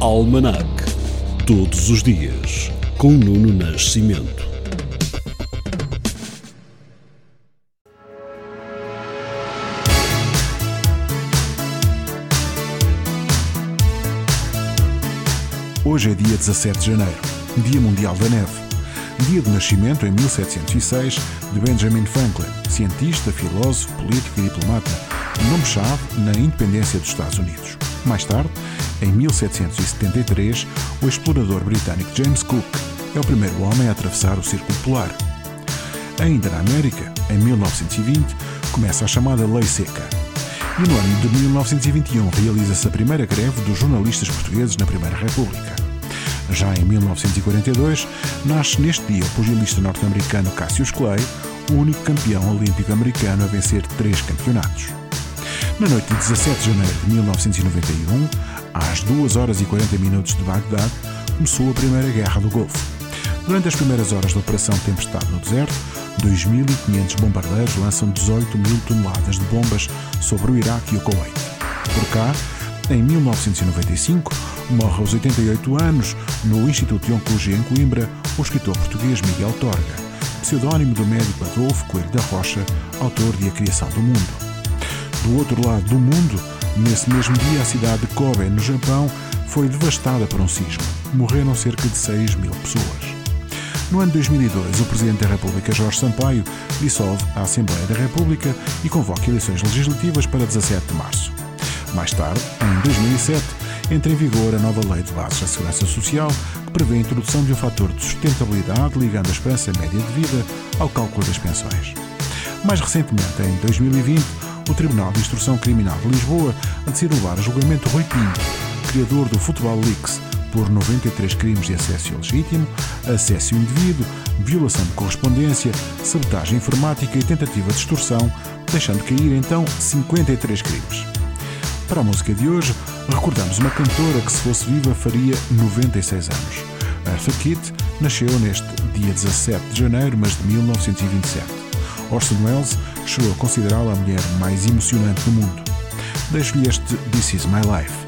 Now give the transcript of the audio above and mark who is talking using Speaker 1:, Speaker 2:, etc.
Speaker 1: Almanac. Todos os dias, com Nuno Nascimento.
Speaker 2: Hoje é dia 17 de janeiro, Dia Mundial da Neve. Dia de nascimento, em 1706, de Benjamin Franklin, cientista, filósofo, político e diplomata, nome-chave na independência dos Estados Unidos. Mais tarde, em 1773, o explorador britânico James Cook é o primeiro homem a atravessar o Círculo Polar. Ainda na América, em 1920, começa a chamada Lei Seca. E no ano de 1921 realiza-se a primeira greve dos jornalistas portugueses na Primeira República. Já em 1942, nasce neste dia o pugilista norte-americano Cassius Clay, o único campeão olímpico americano a vencer três campeonatos. Na noite de 17 de janeiro de 1991, às 2 horas e 40 minutos de Bagdade, começou a Primeira Guerra do Golfo. Durante as primeiras horas da Operação Tempestade no Deserto, 2.500 bombardeiros lançam 18 mil toneladas de bombas sobre o Iraque e o Kuwait. Por cá, em 1995, morre aos 88 anos, no Instituto de Oncologia em Coimbra, o escritor português Miguel Torga, pseudónimo do médico Adolfo Coelho da Rocha, autor de A Criação do Mundo. Do outro lado do mundo, nesse mesmo dia, a cidade de Kobe, no Japão, foi devastada por um sismo. Morreram cerca de 6 mil pessoas. No ano 2002, o Presidente da República, Jorge Sampaio, dissolve a Assembleia da República e convoca eleições legislativas para 17 de março. Mais tarde, em 2007, entra em vigor a nova Lei de Bases da Segurança Social, que prevê a introdução de um fator de sustentabilidade ligando a esperança média de vida ao cálculo das pensões. Mais recentemente, em 2020, o Tribunal de Instrução Criminal de Lisboa decidiu levar a julgamento Rui Pinto, criador do Futebol Leaks, por 93 crimes de acesso ilegítimo, acesso indevido, violação de correspondência, sabotagem informática e tentativa de extorsão, deixando cair então 53 crimes. Para a música de hoje, recordamos uma cantora que, se fosse viva, faria 96 anos. Eartha Kitt nasceu neste dia 17 de janeiro, mas de 1927. Orson Welles chegou a considerá-la a mulher mais emocionante do mundo. Deixo-lhe este This Is My Life.